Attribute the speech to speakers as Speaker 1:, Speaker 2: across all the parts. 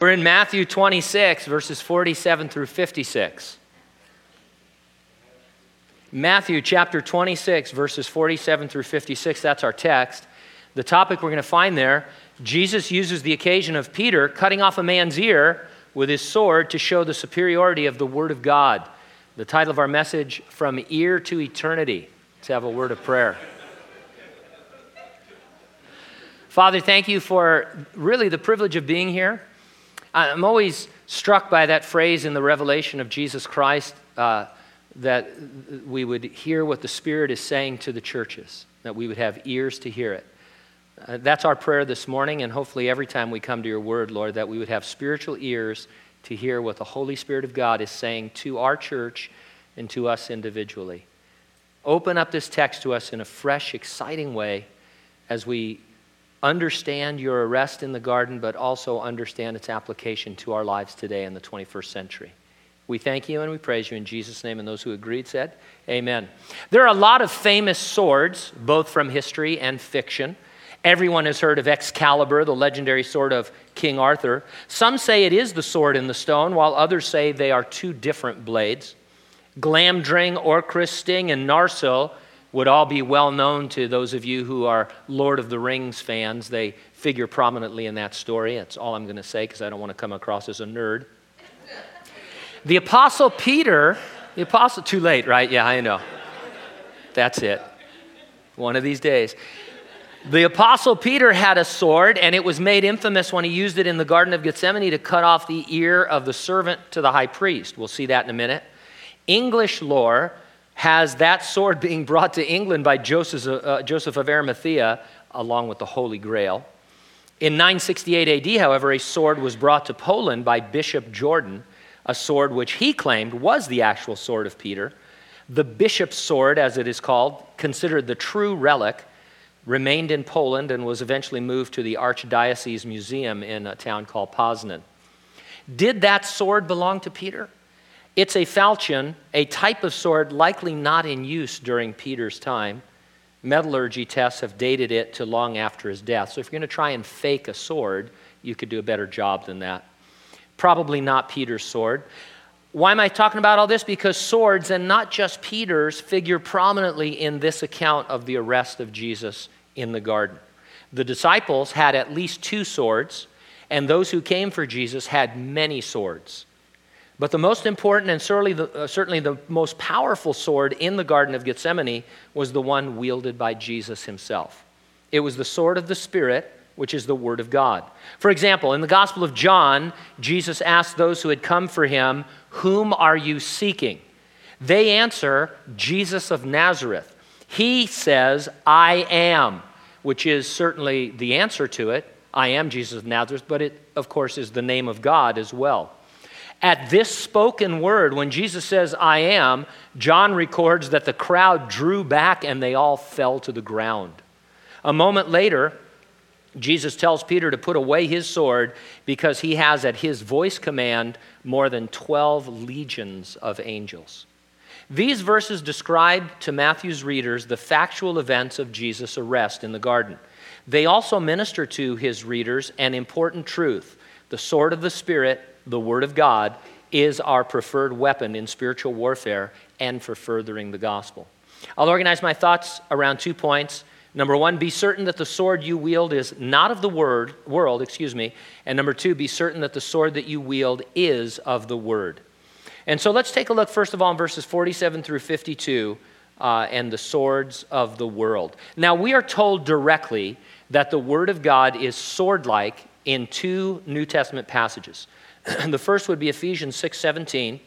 Speaker 1: We're in Matthew 26, verses 47 through 56. Matthew chapter 26, verses 47 through 56, that's our text. The topic we're going to find there Jesus uses the occasion of Peter cutting off a man's ear with his sword to show the superiority of the Word of God. The title of our message, From Ear to Eternity. Let's have a word of prayer. Father, thank you for really the privilege of being here. I'm always struck by that phrase in the revelation of Jesus Christ uh, that we would hear what the Spirit is saying to the churches, that we would have ears to hear it. Uh, that's our prayer this morning, and hopefully every time we come to your word, Lord, that we would have spiritual ears to hear what the Holy Spirit of God is saying to our church and to us individually. Open up this text to us in a fresh, exciting way as we understand your arrest in the garden, but also understand its application to our lives today in the 21st century. We thank you and we praise you in Jesus' name. And those who agreed said, Amen. There are a lot of famous swords, both from history and fiction. Everyone has heard of Excalibur, the legendary sword of King Arthur. Some say it is the sword in the stone, while others say they are two different blades. Glamdring, Orcrist, Sting, and Narsil would all be well known to those of you who are Lord of the Rings fans. They figure prominently in that story. That's all I'm going to say because I don't want to come across as a nerd. The Apostle Peter, the Apostle, too late, right? Yeah, I know. That's it. One of these days. The Apostle Peter had a sword, and it was made infamous when he used it in the Garden of Gethsemane to cut off the ear of the servant to the high priest. We'll see that in a minute. English lore has that sword being brought to England by Joseph, uh, Joseph of Arimathea along with the Holy Grail. In 968 AD, however, a sword was brought to Poland by Bishop Jordan, a sword which he claimed was the actual sword of Peter. The bishop's sword, as it is called, considered the true relic, remained in Poland and was eventually moved to the Archdiocese Museum in a town called Poznan. Did that sword belong to Peter? It's a falchion, a type of sword likely not in use during Peter's time. Metallurgy tests have dated it to long after his death. So if you're going to try and fake a sword, you could do a better job than that. Probably not Peter's sword. Why am I talking about all this? Because swords, and not just Peter's, figure prominently in this account of the arrest of Jesus in the garden. The disciples had at least two swords, and those who came for Jesus had many swords. But the most important and certainly the, uh, certainly the most powerful sword in the Garden of Gethsemane was the one wielded by Jesus himself. It was the sword of the Spirit, which is the Word of God. For example, in the Gospel of John, Jesus asked those who had come for him, Whom are you seeking? They answer, Jesus of Nazareth. He says, I am, which is certainly the answer to it. I am Jesus of Nazareth, but it, of course, is the name of God as well. At this spoken word, when Jesus says, I am, John records that the crowd drew back and they all fell to the ground. A moment later, Jesus tells Peter to put away his sword because he has at his voice command more than 12 legions of angels. These verses describe to Matthew's readers the factual events of Jesus' arrest in the garden. They also minister to his readers an important truth the sword of the Spirit the Word of God, is our preferred weapon in spiritual warfare and for furthering the gospel. I'll organize my thoughts around two points. Number one, be certain that the sword you wield is not of the word, world, excuse me. And number two, be certain that the sword that you wield is of the word. And so let's take a look, first of all, in verses 47 through 52 uh, and the swords of the world. Now, we are told directly that the word of God is sword like in two New Testament passages. the first would be Ephesians 6:17,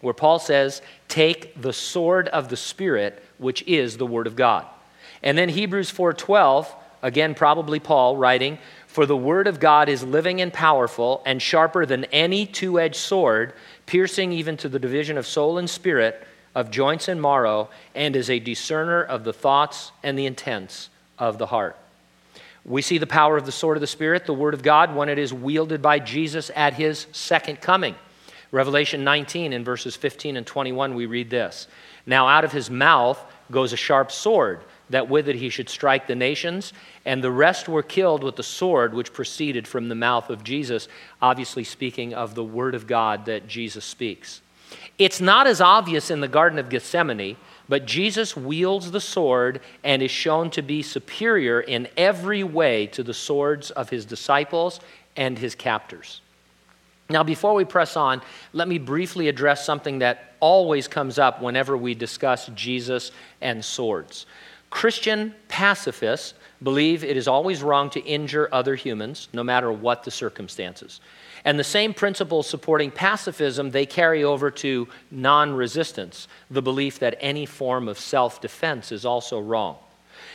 Speaker 1: where Paul says, "Take the sword of the spirit, which is the word of God." And then Hebrews 4:12, again probably Paul writing, "For the word of God is living and powerful and sharper than any two-edged sword, piercing even to the division of soul and spirit, of joints and marrow, and is a discerner of the thoughts and the intents of the heart." We see the power of the sword of the Spirit, the Word of God, when it is wielded by Jesus at his second coming. Revelation 19, in verses 15 and 21, we read this Now out of his mouth goes a sharp sword, that with it he should strike the nations, and the rest were killed with the sword which proceeded from the mouth of Jesus, obviously speaking of the word of God that Jesus speaks. It's not as obvious in the Garden of Gethsemane, but Jesus wields the sword and is shown to be superior in every way to the swords of his disciples and his captors. Now, before we press on, let me briefly address something that always comes up whenever we discuss Jesus and swords. Christian pacifists believe it is always wrong to injure other humans, no matter what the circumstances. And the same principles supporting pacifism they carry over to non resistance, the belief that any form of self defense is also wrong.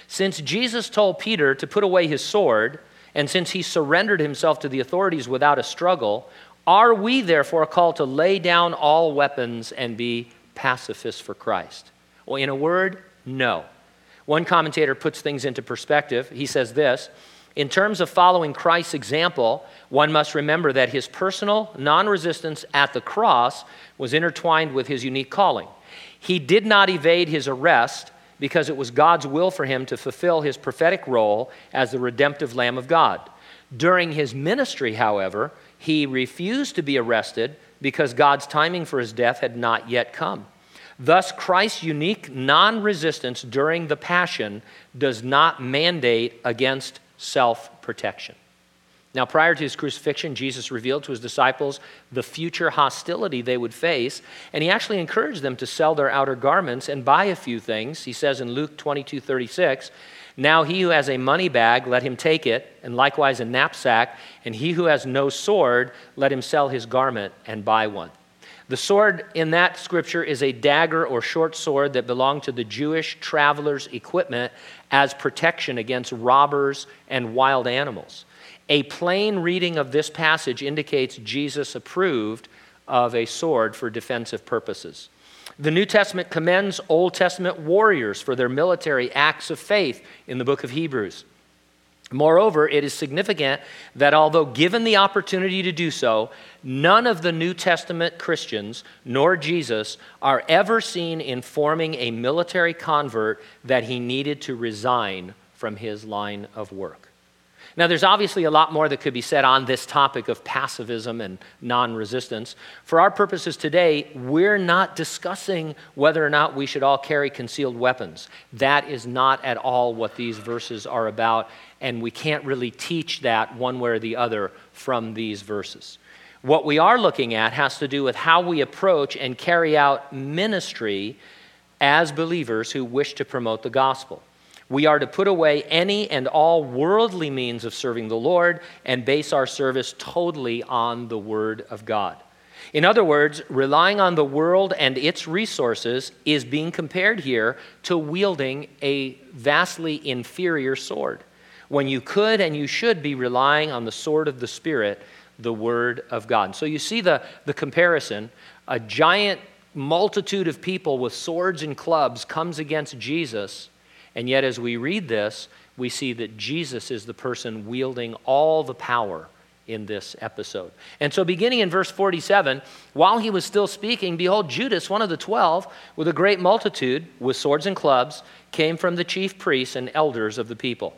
Speaker 1: Since Jesus told Peter to put away his sword, and since he surrendered himself to the authorities without a struggle, are we therefore called to lay down all weapons and be pacifists for Christ? Well, in a word, no. One commentator puts things into perspective. He says this In terms of following Christ's example, one must remember that his personal non resistance at the cross was intertwined with his unique calling. He did not evade his arrest because it was God's will for him to fulfill his prophetic role as the redemptive Lamb of God. During his ministry, however, he refused to be arrested because God's timing for his death had not yet come. Thus, Christ's unique non resistance during the Passion does not mandate against self protection. Now, prior to his crucifixion, Jesus revealed to his disciples the future hostility they would face, and he actually encouraged them to sell their outer garments and buy a few things. He says in Luke 22 36, now he who has a money bag, let him take it, and likewise a knapsack, and he who has no sword, let him sell his garment and buy one. The sword in that scripture is a dagger or short sword that belonged to the Jewish traveler's equipment as protection against robbers and wild animals. A plain reading of this passage indicates Jesus approved of a sword for defensive purposes. The New Testament commends Old Testament warriors for their military acts of faith in the book of Hebrews. Moreover, it is significant that although given the opportunity to do so, none of the New Testament Christians nor Jesus are ever seen informing a military convert that he needed to resign from his line of work. Now, there's obviously a lot more that could be said on this topic of pacifism and non resistance. For our purposes today, we're not discussing whether or not we should all carry concealed weapons. That is not at all what these verses are about, and we can't really teach that one way or the other from these verses. What we are looking at has to do with how we approach and carry out ministry as believers who wish to promote the gospel. We are to put away any and all worldly means of serving the Lord and base our service totally on the Word of God. In other words, relying on the world and its resources is being compared here to wielding a vastly inferior sword, when you could and you should be relying on the sword of the Spirit, the Word of God. So you see the, the comparison. A giant multitude of people with swords and clubs comes against Jesus and yet, as we read this, we see that Jesus is the person wielding all the power in this episode. And so, beginning in verse 47, while he was still speaking, behold, Judas, one of the twelve, with a great multitude, with swords and clubs, came from the chief priests and elders of the people.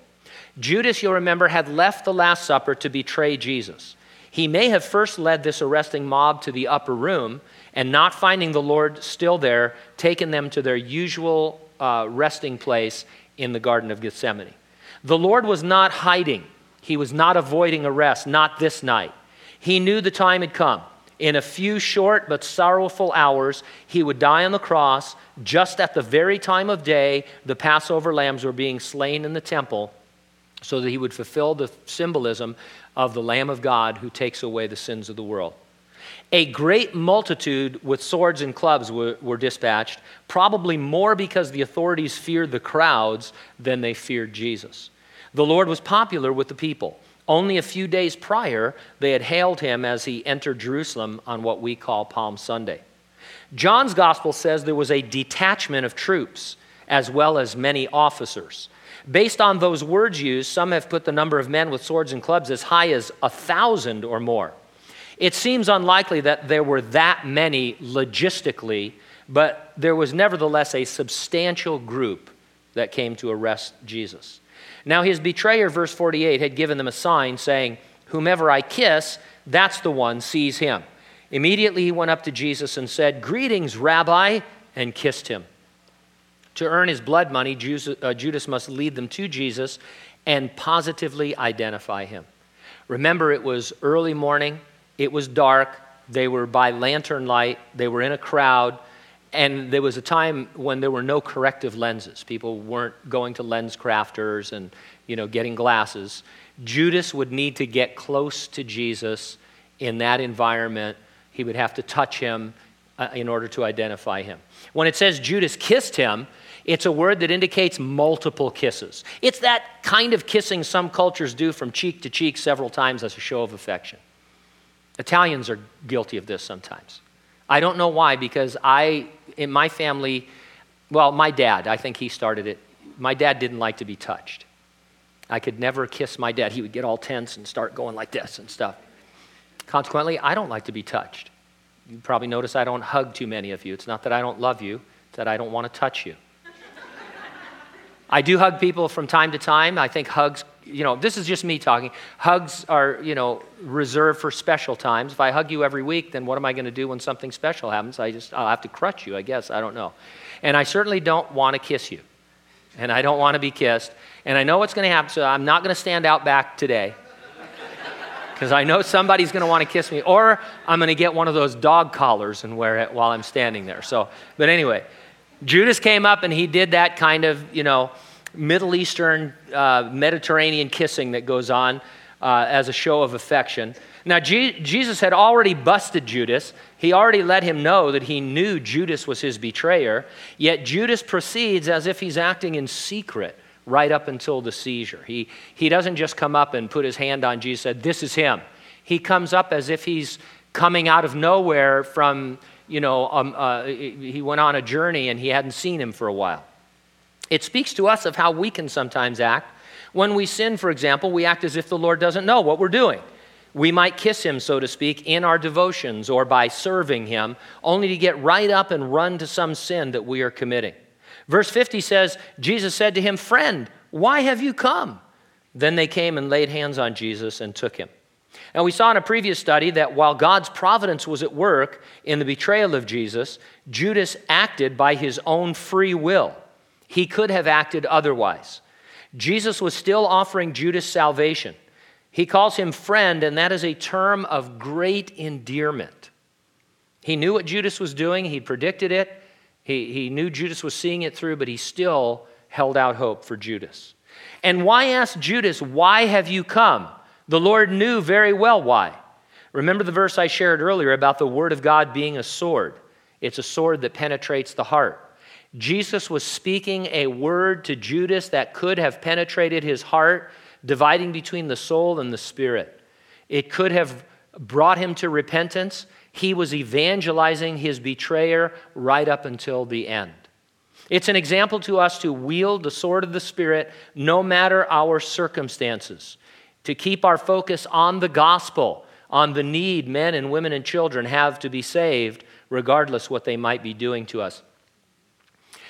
Speaker 1: Judas, you'll remember, had left the Last Supper to betray Jesus. He may have first led this arresting mob to the upper room, and not finding the Lord still there, taken them to their usual uh, resting place in the Garden of Gethsemane. The Lord was not hiding, He was not avoiding arrest, not this night. He knew the time had come. In a few short but sorrowful hours, he would die on the cross just at the very time of day the Passover lambs were being slain in the temple, so that he would fulfill the symbolism of the Lamb of God who takes away the sins of the world. A great multitude with swords and clubs were, were, dispatched, probably more because the authorities feared the crowds than they feared Jesus. The Lord was popular with the people. Only a few days prior, they had hailed him as he entered Jerusalem on what we call Palm Sunday. John's gospel says there was a detachment of troops as well as many officers. Based on those words used, some have put the number of men with swords and clubs as high as a thousand or more. It seems unlikely that there were that many logistically, but there was nevertheless a substantial group that came to arrest Jesus. Now, his betrayer, verse 48, had given them a sign saying, Whomever I kiss, that's the one, seize him. Immediately he went up to Jesus and said, Greetings, Rabbi, and kissed him. To earn his blood money, uh, Judas must lead them to Jesus and positively identify him. Remember, it was early morning, it was dark, they were by lantern light, they were in a crowd, and there was a time when there were no corrective lenses. People weren't going to LensCrafters and you know getting glasses. Judas would need to get close to Jesus in that environment. He would have to touch him uh, in order to identify him. When it says Judas kissed him, it's a word that indicates multiple kisses. It's that kind of kissing some cultures do from cheek to cheek several times as a show of affection. Italians are guilty of this sometimes. I don't know why, because I, in my family, well, my dad, I think he started it. My dad didn't like to be touched. I could never kiss my dad. He would get all tense and start going like this and stuff. Consequently, I don't like to be touched. You probably notice I don't hug too many of you. It's not that I don't love you, it's that I don't want to touch you. I do hug people from time to time. I think hugs, you know, this is just me talking. Hugs are, you know, reserved for special times. If I hug you every week, then what am I going to do when something special happens? I just, I'll have to crutch you, I guess. I don't know. And I certainly don't want to kiss you. And I don't want to be kissed. And I know what's going to happen, so I'm not going to stand out back today. Because I know somebody's going to want to kiss me. Or I'm going to get one of those dog collars and wear it while I'm standing there. So, but anyway, Judas came up and he did that kind of, you know, Middle Eastern, uh, Mediterranean kissing that goes on uh, as a show of affection. Now, G- Jesus had already busted Judas. He already let him know that he knew Judas was his betrayer. Yet Judas proceeds as if he's acting in secret right up until the seizure. He, he doesn't just come up and put his hand on Jesus and said, This is him. He comes up as if he's coming out of nowhere from you know, um, uh, he went on a journey and he hadn't seen him for a while. It speaks to us of how we can sometimes act. When we sin, for example, we act as if the Lord doesn't know what we're doing. We might kiss him, so to speak, in our devotions or by serving him, only to get right up and run to some sin that we are committing. Verse 50 says, Jesus said to him, Friend, why have you come? Then they came and laid hands on Jesus and took him. And we saw in a previous study that while God's providence was at work in the betrayal of Jesus, Judas acted by his own free will. He could have acted otherwise. Jesus was still offering Judas salvation. He calls him friend, and that is a term of great endearment. He knew what Judas was doing, he predicted it, he, he knew Judas was seeing it through, but he still held out hope for Judas. And why ask Judas, Why have you come? The Lord knew very well why. Remember the verse I shared earlier about the Word of God being a sword. It's a sword that penetrates the heart. Jesus was speaking a word to Judas that could have penetrated his heart, dividing between the soul and the spirit. It could have brought him to repentance. He was evangelizing his betrayer right up until the end. It's an example to us to wield the sword of the Spirit no matter our circumstances to keep our focus on the gospel, on the need men and women and children have to be saved, regardless what they might be doing to us.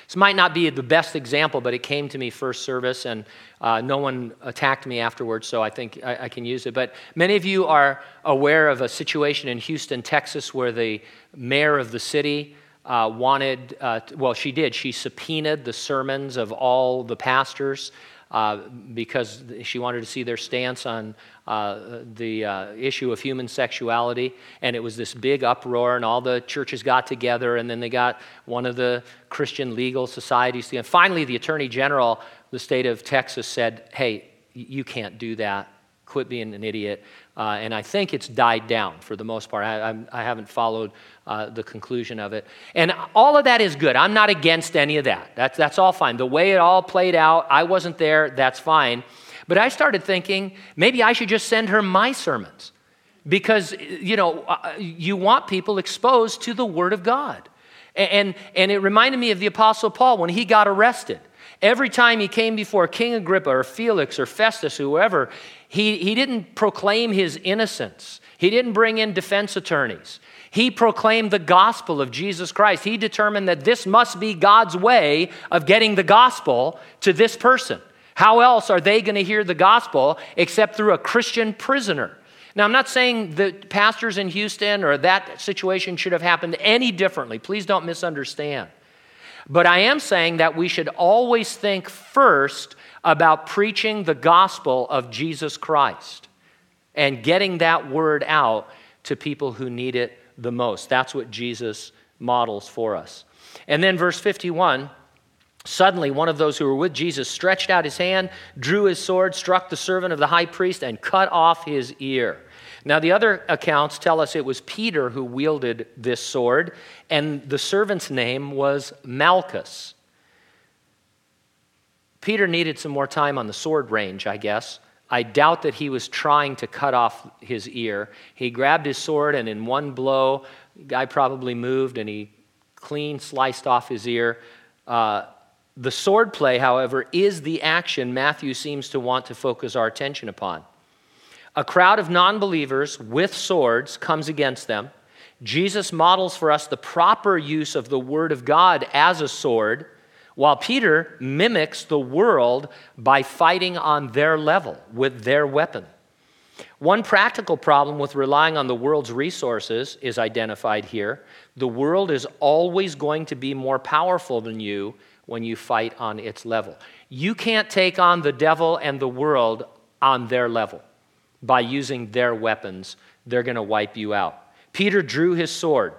Speaker 1: This might not be the best example, but it came to me first service, and uh, no one attacked me afterwards, so I think I, I, can use it. But many of you are aware of a situation in Houston, Texas, where the mayor of the city uh, wanted, uh, well, she did, she subpoenaed the sermons of all the pastors uh, because she wanted to see their stance on uh, the uh, issue of human sexuality. And it was this big uproar, and all the churches got together, and then they got one of the Christian legal societies. And finally, the Attorney General, of the state of Texas, said, Hey, you can't do that. Quit being an idiot. Uh, and I think it's died down for the most part. I, I, I haven't followed uh, the conclusion of it. And all of that is good. I'm not against any of that. That's, that's all fine. The way it all played out, I wasn't there, that's fine. But I started thinking maybe I should just send her my sermons because, you know, uh, you want people exposed to the Word of God. And, and, and it reminded me of the Apostle Paul when he got arrested. Every time he came before King Agrippa or Felix or Festus, whoever, he, he didn't proclaim his innocence. He didn't bring in defense attorneys. He proclaimed the gospel of Jesus Christ. He determined that this must be God's way of getting the gospel to this person. How else are they going to hear the gospel except through a Christian prisoner? Now, I'm not saying that pastors in Houston or that situation should have happened any differently. Please don't misunderstand. But I am saying that we should always think first about preaching the gospel of Jesus Christ and getting that word out to people who need it the most. That's what Jesus models for us. And then, verse 51 Suddenly, one of those who were with Jesus stretched out his hand, drew his sword, struck the servant of the high priest, and cut off his ear. Now, the other accounts tell us it was Peter who wielded this sword, and the servant's name was Malchus. Peter needed some more time on the sword range, I guess. I doubt that he was trying to cut off his ear. He grabbed his sword, and in one blow, guy probably moved and he clean sliced off his ear. Uh, the sword play, however, is the action Matthew seems to want to focus our attention upon. A crowd of non believers with swords comes against them. Jesus models for us the proper use of the Word of God as a sword, while Peter mimics the world by fighting on their level with their weapon. One practical problem with relying on the world's resources is identified here. The world is always going to be more powerful than you when you fight on its level. You can't take on the devil and the world on their level by using their weapons. They're going to wipe you out. Peter drew his sword.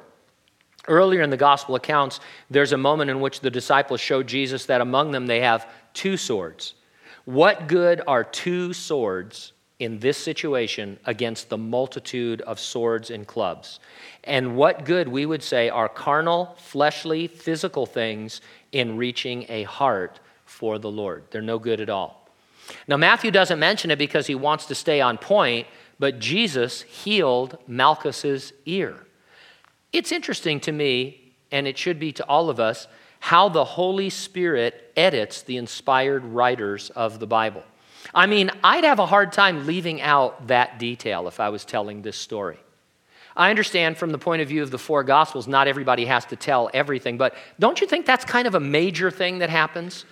Speaker 1: Earlier in the gospel accounts, there's a moment in which the disciples show Jesus that among them they have two swords. What good are two swords in this situation against the multitude of swords and clubs? And what good, we would say, are carnal, fleshly, physical things in reaching a heart for the Lord. They're no good at all. Now, Matthew doesn't mention it because he wants to stay on point, but Jesus healed Malchus's ear. It's interesting to me, and it should be to all of us, how the Holy Spirit edits the inspired writers of the Bible. I mean, I'd have a hard time leaving out that detail if I was telling this story. I understand from the point of view of the four Gospels, not everybody has to tell everything, but don't you think that's kind of a major thing that happens?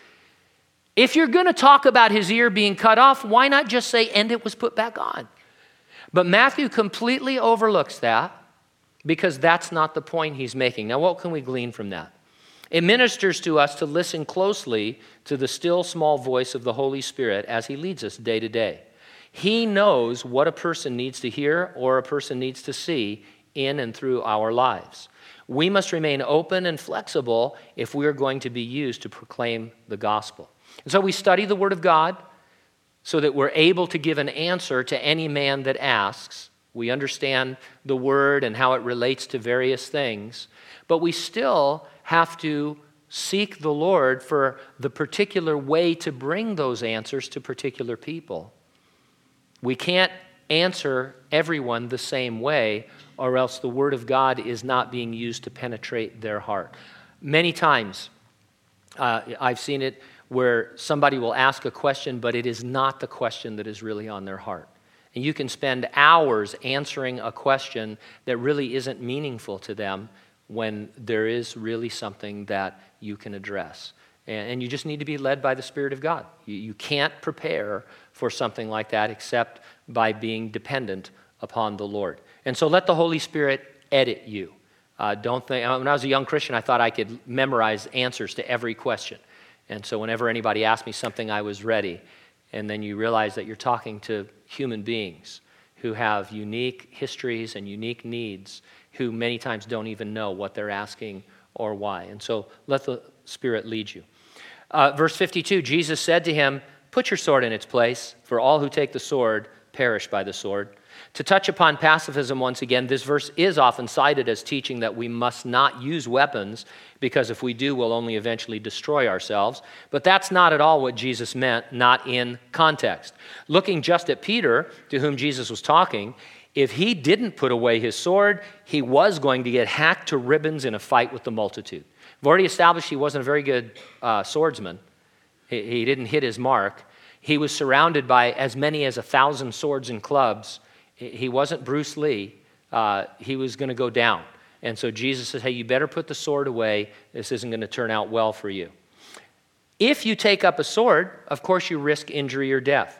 Speaker 1: If you're going to talk about his ear being cut off, why not just say, and it was put back on? But Matthew completely overlooks that because that's not the point he's making. Now, what can we glean from that? It ministers to us to listen closely to the still small voice of the Holy Spirit as he leads us day to day. He knows what a person needs to hear or a person needs to see in and through our lives. We must remain open and flexible if we are going to be used to proclaim the gospel. And so we study the Word of God so that we're able to give an answer to any man that asks. We understand the Word and how it relates to various things, but we still have to seek the Lord for the particular way to bring those answers to particular people. We can't answer everyone the same way, or else the Word of God is not being used to penetrate their heart. Many times, uh, I've seen it where somebody will ask a question, but it is not the question that is really on their heart. And you can spend hours answering a question that really isn't meaningful to them when there is really something that you can address. And, you just need to be led by the Spirit of God. You, you can't prepare for something like that except by being dependent upon the Lord. And so let the Holy Spirit edit you. Uh, don't think, when I was a young Christian, I thought I could memorize answers to every question. And so whenever anybody asked me something, I was ready. And then you realize that you're talking to human beings who have unique histories and unique needs, who many times don't even know what they're asking or why. And so let the Spirit lead you. Uh, verse 52 Jesus said to him, Put your sword in its place, for all who take the sword perish by the sword. To touch upon pacifism once again, this verse is often cited as teaching that we must not use weapons because if we do, we'll only eventually destroy ourselves. But that's not at all what Jesus meant, not in context. Looking just at Peter, to whom Jesus was talking, if he didn't put away his sword, he was going to get hacked to ribbons in a fight with the multitude. We've already established he wasn't a very good uh, swordsman. He, didn't hit his mark. He was surrounded by as many as a thousand swords and clubs, He wasn't Bruce Lee, uh, he was going to go down. And so Jesus says, Hey, you better put the sword away. This isn't going to turn out well for you. If you take up a sword, of course, you risk injury or death.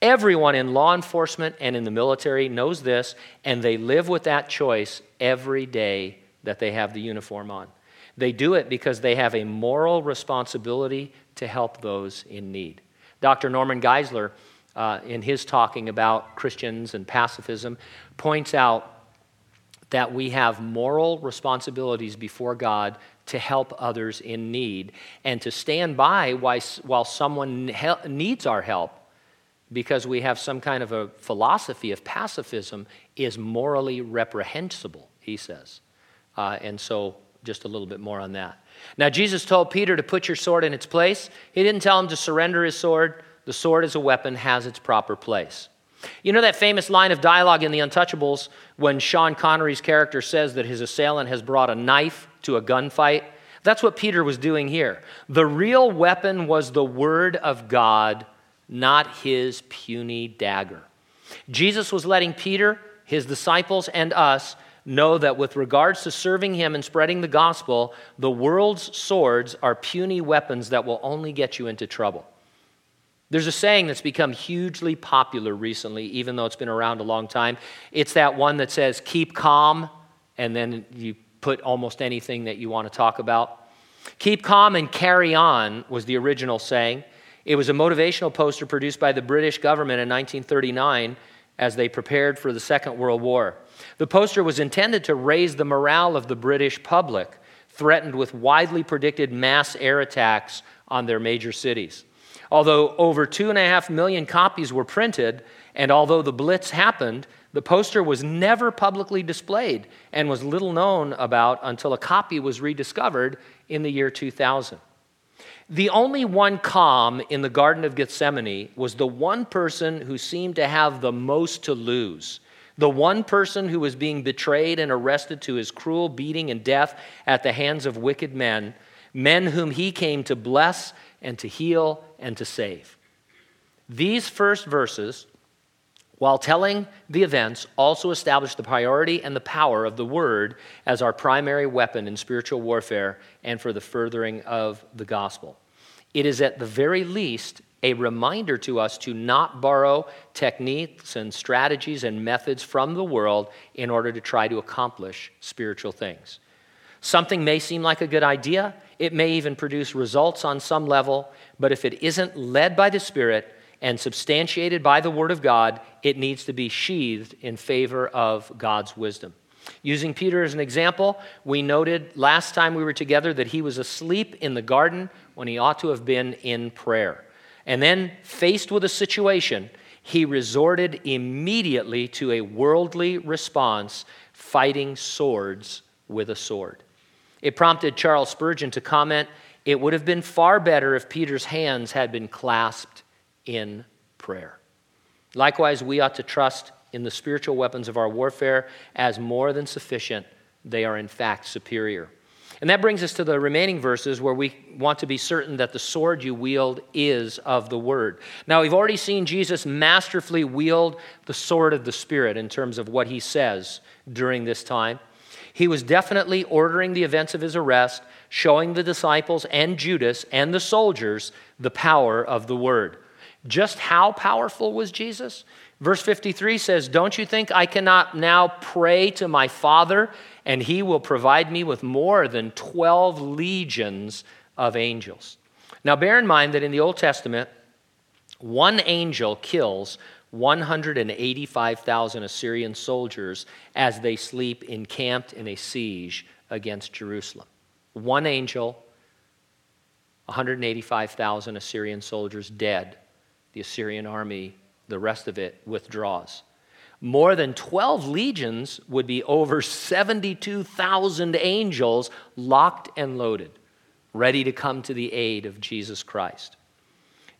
Speaker 1: Everyone in law enforcement and in the military knows this, and they live with that choice every day that they have the uniform on. They do it because they have a moral responsibility to help those in need. Dr. Norman Geisler, uh, in his talking about Christians and pacifism, points out that we have moral responsibilities before God to help others in need and to stand by while someone needs our help because we have some kind of a philosophy of pacifism is morally reprehensible, he says. Uh, and so, just a little bit more on that. Now, Jesus told Peter to put your sword in its place. He didn't tell him to surrender his sword. The sword as a weapon has its proper place. You know that famous line of dialogue in The Untouchables when Sean Connery's character says that his assailant has brought a knife to a gunfight? That's what Peter was doing here. The real weapon was the Word of God, not his puny dagger. Jesus was letting Peter, his disciples, and us know that with regards to serving him and spreading the gospel, the world's swords are puny weapons that will only get you into trouble. There's a saying that's become hugely popular recently, even though it's been around a long time. It's that one that says, keep calm, and then you put almost anything that you want to talk about. Keep calm and carry on was the original saying. It was a motivational poster produced by the British government in 1939 as they prepared for the Second World War. The poster was intended to raise the morale of the British public, threatened with widely predicted mass air attacks on their major cities. Although over two and a half million copies were printed, and although the Blitz happened, the poster was never publicly displayed and was little known about until a copy was rediscovered in the year 2000. The only one calm in the Garden of Gethsemane was the one person who seemed to have the most to lose. The one person who was being betrayed and arrested to his cruel beating and death at the hands of wicked men, men whom he came to bless and to heal and to save. These first verses, while telling the events, also establish the priority and the power of the Word as our primary weapon in spiritual warfare and for the furthering of the gospel. It is at the very least a reminder to us to not borrow techniques and strategies and methods from the world in order to try to accomplish spiritual things. Something may seem like a good idea, it may even produce results on some level, but if it isn't led by the Spirit and substantiated by the Word of God, it needs to be sheathed in favor of God's wisdom. Using Peter as an example, we noted last time we were together that he was asleep in the garden when he ought to have been in prayer. And then, faced with a situation, he resorted immediately to a worldly response, fighting swords with a sword. It prompted Charles Spurgeon to comment it would have been far better if Peter's hands had been clasped in prayer. Likewise, we ought to trust in the spiritual weapons of our warfare as more than sufficient. They are, in fact, superior. And that brings us to the remaining verses where we want to be certain that the sword you wield is of the word. Now, we've already seen Jesus masterfully wield the sword of the Spirit in terms of what he says during this time. He was definitely ordering the events of his arrest, showing the disciples and Judas and the soldiers the power of the word. Just how powerful was Jesus? Verse 53 says, Don't you think I cannot now pray to my Father, and he will provide me with more than 12 legions of angels? Now, bear in mind that in the Old Testament, one angel kills 185,000 Assyrian soldiers as they sleep encamped in a siege against Jerusalem. One angel, 185,000 Assyrian soldiers dead. The Assyrian army, the rest of it, withdraws. More than 12 legions would be over 72,000 angels locked and loaded, ready to come to the aid of Jesus Christ.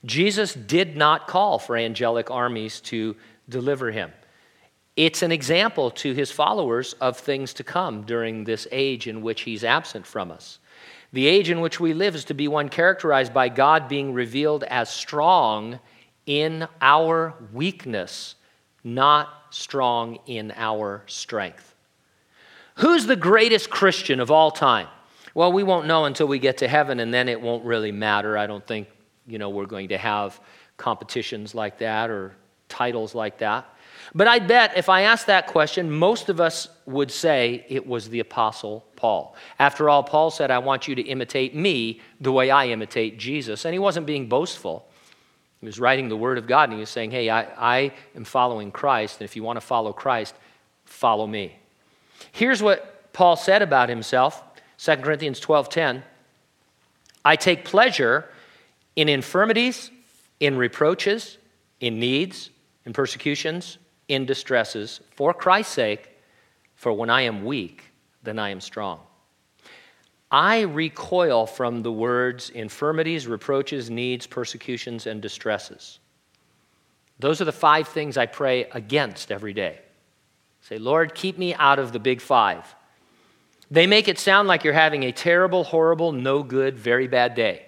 Speaker 1: Jesus did not call for angelic armies to deliver him. It's an example to his followers of things to come during this age in which he's absent from us. The age in which we live is to be one characterized by God being revealed as strong in our weakness, not strong in our strength. Who's the greatest Christian of all time? Well, we won't know until we get to heaven, and then it won't really matter. I don't think, you know, we're going to have competitions like that or titles like that. But I bet if I asked that question, most of us would say it was the Apostle Paul. After all, Paul said, I want you to imitate me the way I imitate Jesus. And he wasn't being boastful. He was writing the Word of God and he was saying, Hey, I, I am following Christ, and if you want to follow Christ, follow me. Here's what Paul said about himself 2 Corinthians 12:10. I take pleasure in infirmities, in reproaches, in needs, in persecutions, in distresses, for Christ's sake, for when I am weak, then I am strong. I recoil from the words infirmities, reproaches, needs, persecutions, and distresses. Those are the five things I pray against every day. Say, Lord, keep me out of the big five. They make it sound like you're having a terrible, horrible, no good, very bad day.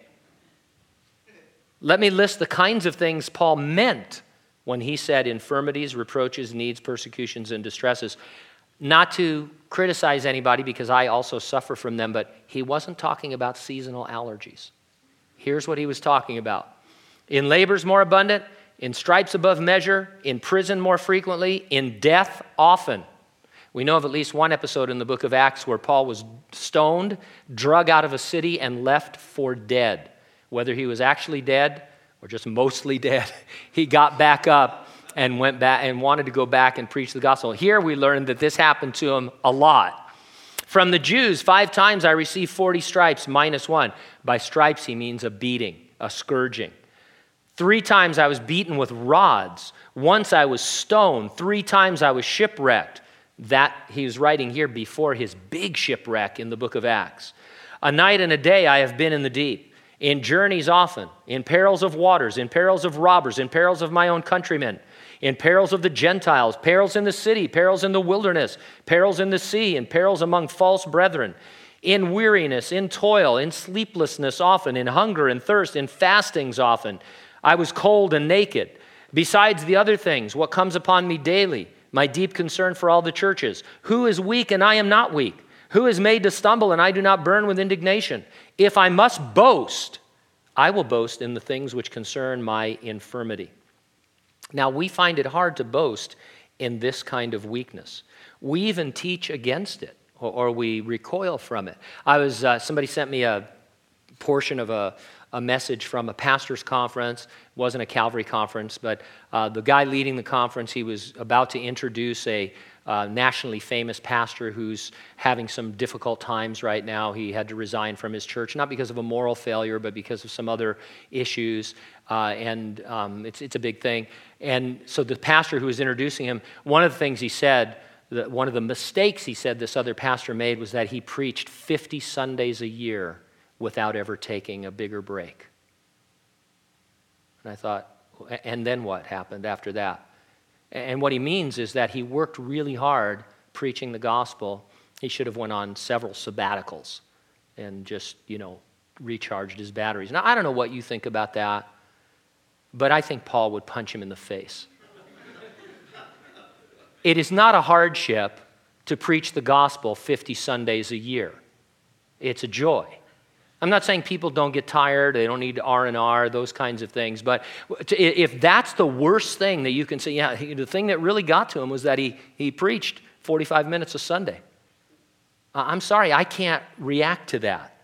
Speaker 1: Let me list the kinds of things Paul meant when he said infirmities, reproaches, needs, persecutions, and distresses. Not to criticize anybody because I also suffer from them, but he wasn't talking about seasonal allergies. Here's what he was talking about in labors more abundant, in stripes above measure, in prison more frequently, in death often. We know of at least one episode in the book of Acts where Paul was stoned, drug out of a city, and left for dead. Whether he was actually dead or just mostly dead, he got back up and went back and wanted to go back and preach the gospel. Here we learn that this happened to him a lot. From the Jews, five times I received 40 stripes minus one. By stripes, he means a beating, a scourging. Three times I was beaten with rods. Once I was stoned. Three times I was shipwrecked. That he was writing here before his big shipwreck in the book of Acts. A night and a day I have been in the deep in journeys often, in perils of waters, in perils of robbers, in perils of my own countrymen, in perils of the Gentiles, perils in the city, perils in the wilderness, perils in the sea, and perils among false brethren, in weariness, in toil, in sleeplessness often, in hunger and thirst, in fastings often. I was cold and naked. Besides the other things, what comes upon me daily, my deep concern for all the churches. Who is weak and I am not weak? Who is made to stumble and I do not burn with indignation? If I must boast, I will boast in the things which concern my infirmity. Now, we find it hard to boast in this kind of weakness. We even teach against it, or, or we recoil from it. I was, uh, somebody sent me a portion of a, a message from a pastor's conference. It wasn't a Calvary conference, but uh, the guy leading the conference, he was about to introduce a nationally famous pastor who's having some difficult times right now. He had to resign from his church, not because of a moral failure, but because of some other issues. Uh, and um, it's, it's a big thing. And so the pastor who was introducing him, one of the things he said, that one of the mistakes he said this other pastor made was that he preached 50 Sundays a year without ever taking a bigger break. And I thought, and then what happened after that? And what he means is that he worked really hard preaching the gospel. He should have went on several sabbaticals and just, you know, recharged his batteries. Now, I don't know what you think about that, but I think Paul would punch him in the face. it is not a hardship to preach the gospel 50 Sundays a year. It's a joy. I'm not saying people don't get tired, they don't need R&R, those kinds of things, but if that's the worst thing that you can say, yeah, the thing that really got to him was that he, he preached 45 minutes a Sunday. I'm sorry, I can't react to that.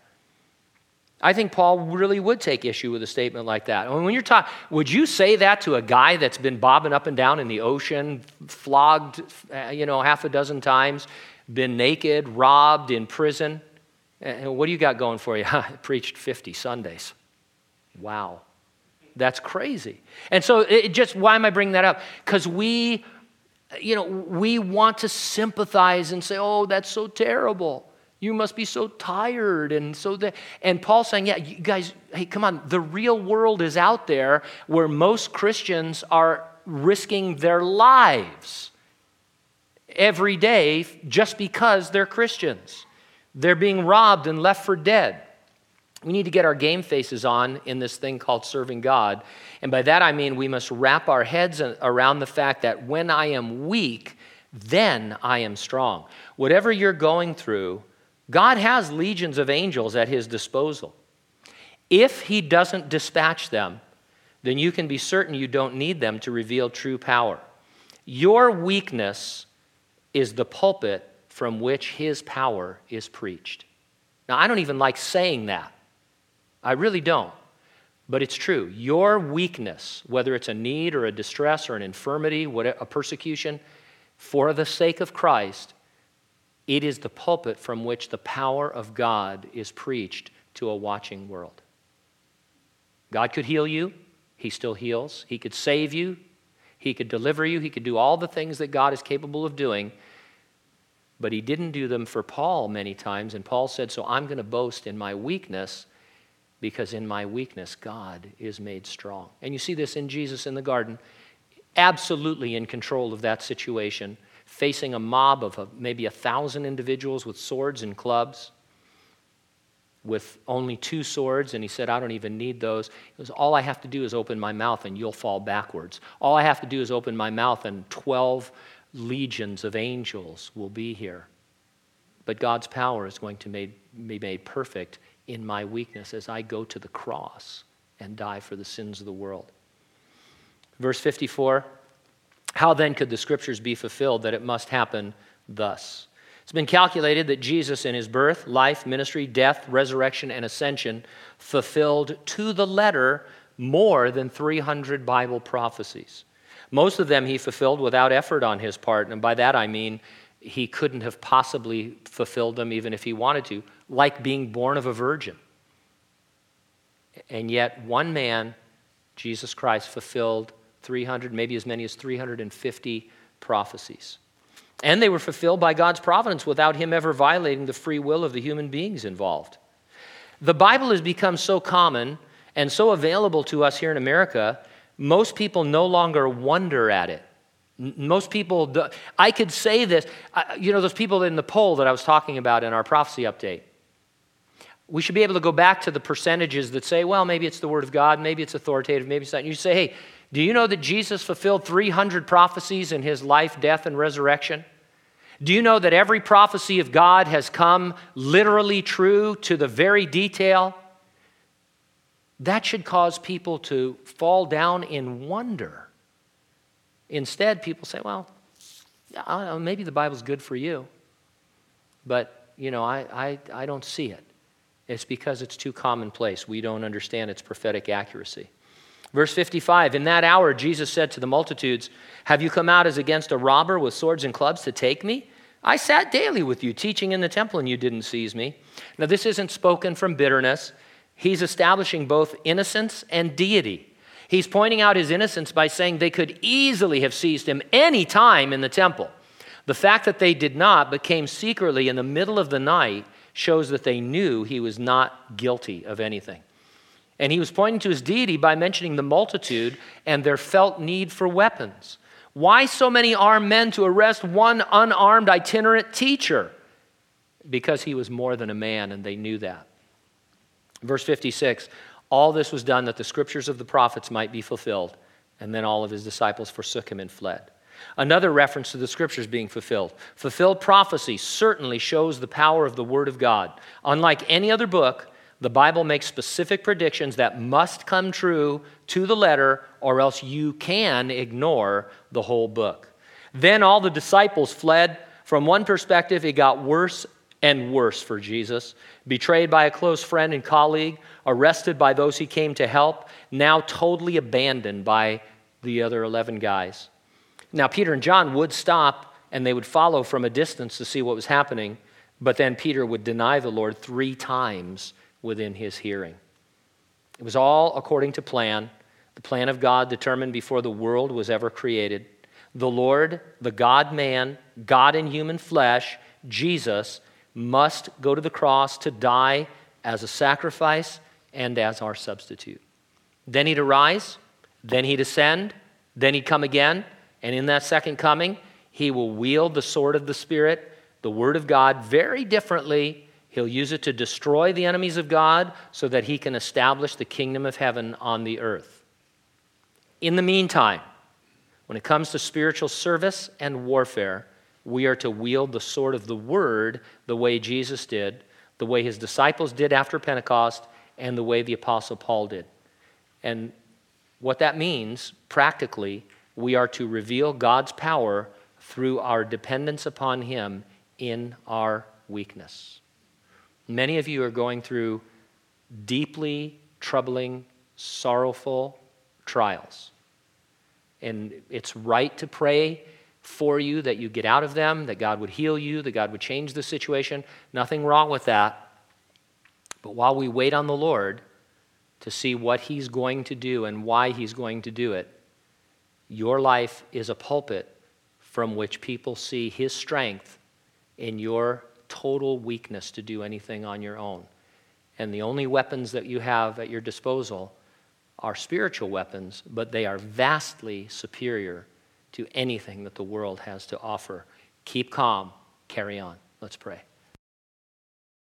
Speaker 1: I think Paul really would take issue with a statement like that. I mean, when you're talking, would you say that to a guy that's been bobbing up and down in the ocean, flogged, uh, you know, half a dozen times, been naked, robbed, in prison? And what do you got going for you? I preached 50 Sundays. Wow. That's crazy. And so it just why am I bringing that up? Cuz we you know, we want to sympathize and say, "Oh, that's so terrible. You must be so tired." And so that and Paul's saying, "Yeah, you guys, hey, come on. The real world is out there where most Christians are risking their lives every day just because they're Christians." They're being robbed and left for dead. We need to get our game faces on in this thing called serving God. And by that I mean we must wrap our heads around the fact that when I am weak, then I am strong. Whatever you're going through, God has legions of angels at his disposal. If he doesn't dispatch them, then you can be certain you don't need them to reveal true power. Your weakness is the pulpit from which his power is preached. Now, I don't even like saying that. I really don't. But it's true. Your weakness, whether it's a need or a distress or an infirmity, a persecution, for the sake of Christ, it is the pulpit from which the power of God is preached to a watching world. God could heal you, He still heals. He could save you, He could deliver you, He could do all the things that God is capable of doing. But He didn't do them for Paul many times. And Paul said, So I'm going to boast in my weakness because in my weakness, God is made strong. And you see this in Jesus in the garden, absolutely in control of that situation, facing a mob of uh, maybe a thousand individuals with swords and clubs with only two swords, and he said, I don't even need those. He goes, All I have to do is open my mouth and you'll fall backwards. All I have to do is open my mouth and 12 legions of angels will be here. But God's power is going to be made perfect in my weakness as I go to the cross and die for the sins of the world. Verse 54 How then could the scriptures be fulfilled that it must happen thus? It's been calculated that Jesus, in his birth, life, ministry, death, resurrection, and ascension, fulfilled to the letter more than 300 Bible prophecies. Most of them he fulfilled without effort on his part, and by that I mean he couldn't have possibly fulfilled them even if he wanted to, like being born of a virgin. And yet, one man, Jesus Christ, fulfilled 300, maybe as many as 350 prophecies. And they were fulfilled by God's providence without him ever violating the free will of the human beings involved. The Bible has become so common and so available to us here in America, most people no longer wonder at it. Most people, I could say this, you know, those people in the poll that I was talking about in our prophecy update. We should be able to go back to the percentages that say, well, maybe it's the Word of God, maybe it's authoritative, maybe it's not. And you say, hey, do you know that Jesus fulfilled 300 prophecies in his life, death, and resurrection? Do you know that every prophecy of God has come literally true to the very detail? That should cause people to fall down in wonder. Instead, people say, well, know, maybe the Bible's good for you, but, you know, I, I, I don't see it. It's because it's too commonplace. We don't understand its prophetic accuracy. Verse 55 In that hour, Jesus said to the multitudes, Have you come out as against a robber with swords and clubs to take me? I sat daily with you, teaching in the temple, and you didn't seize me. Now, this isn't spoken from bitterness. He's establishing both innocence and deity. He's pointing out his innocence by saying they could easily have seized him any time in the temple. The fact that they did not, but came secretly in the middle of the night, shows that they knew he was not guilty of anything. And he was pointing to his deity by mentioning the multitude and their felt need for weapons. Why so many armed men to arrest one unarmed itinerant teacher? Because he was more than a man, and they knew that. Verse 56 All this was done that the scriptures of the prophets might be fulfilled. And then all of his disciples forsook him and fled. Another reference to the scriptures being fulfilled. Fulfilled prophecy certainly shows the power of the Word of God. Unlike any other book, the Bible makes specific predictions that must come true to the letter, or else you can ignore the whole book. Then all the disciples fled. From one perspective, it got worse and worse for Jesus. Betrayed by a close friend and colleague, arrested by those he came to help, now totally abandoned by the other 11 guys. Now, Peter and John would stop and they would follow from a distance to see what was happening, but then Peter would deny the Lord three times within his hearing. It was all according to plan, the plan of God determined before the world was ever created. The Lord, the God man, God in human flesh, Jesus, must go to the cross to die as a sacrifice and as our substitute. Then he'd arise, then he'd ascend, then he'd come again, and in that second coming, he will wield the sword of the Spirit, the Word of God, very differently He'll use it to destroy the enemies of God so that he can establish the kingdom of heaven on the earth. In the meantime, when it comes to spiritual service and warfare, we are to wield the sword of the word the way Jesus did, the way his disciples did after Pentecost, and the way the Apostle Paul did. And what that means, practically, we are to reveal God's power through our dependence upon him in our weakness. Many of you are going through deeply troubling, sorrowful trials. And it's right to pray for you that you get out of them, that God would heal you, that God would change the situation. Nothing wrong with that. But while we wait on the Lord to see what He's going to do and why He's going to do it, your life is a pulpit from which people see His strength in your total weakness to do anything on your own. And the only weapons that you have at your disposal are spiritual weapons, but they are vastly superior to anything that the world has to offer. Keep calm, carry on. Let's pray.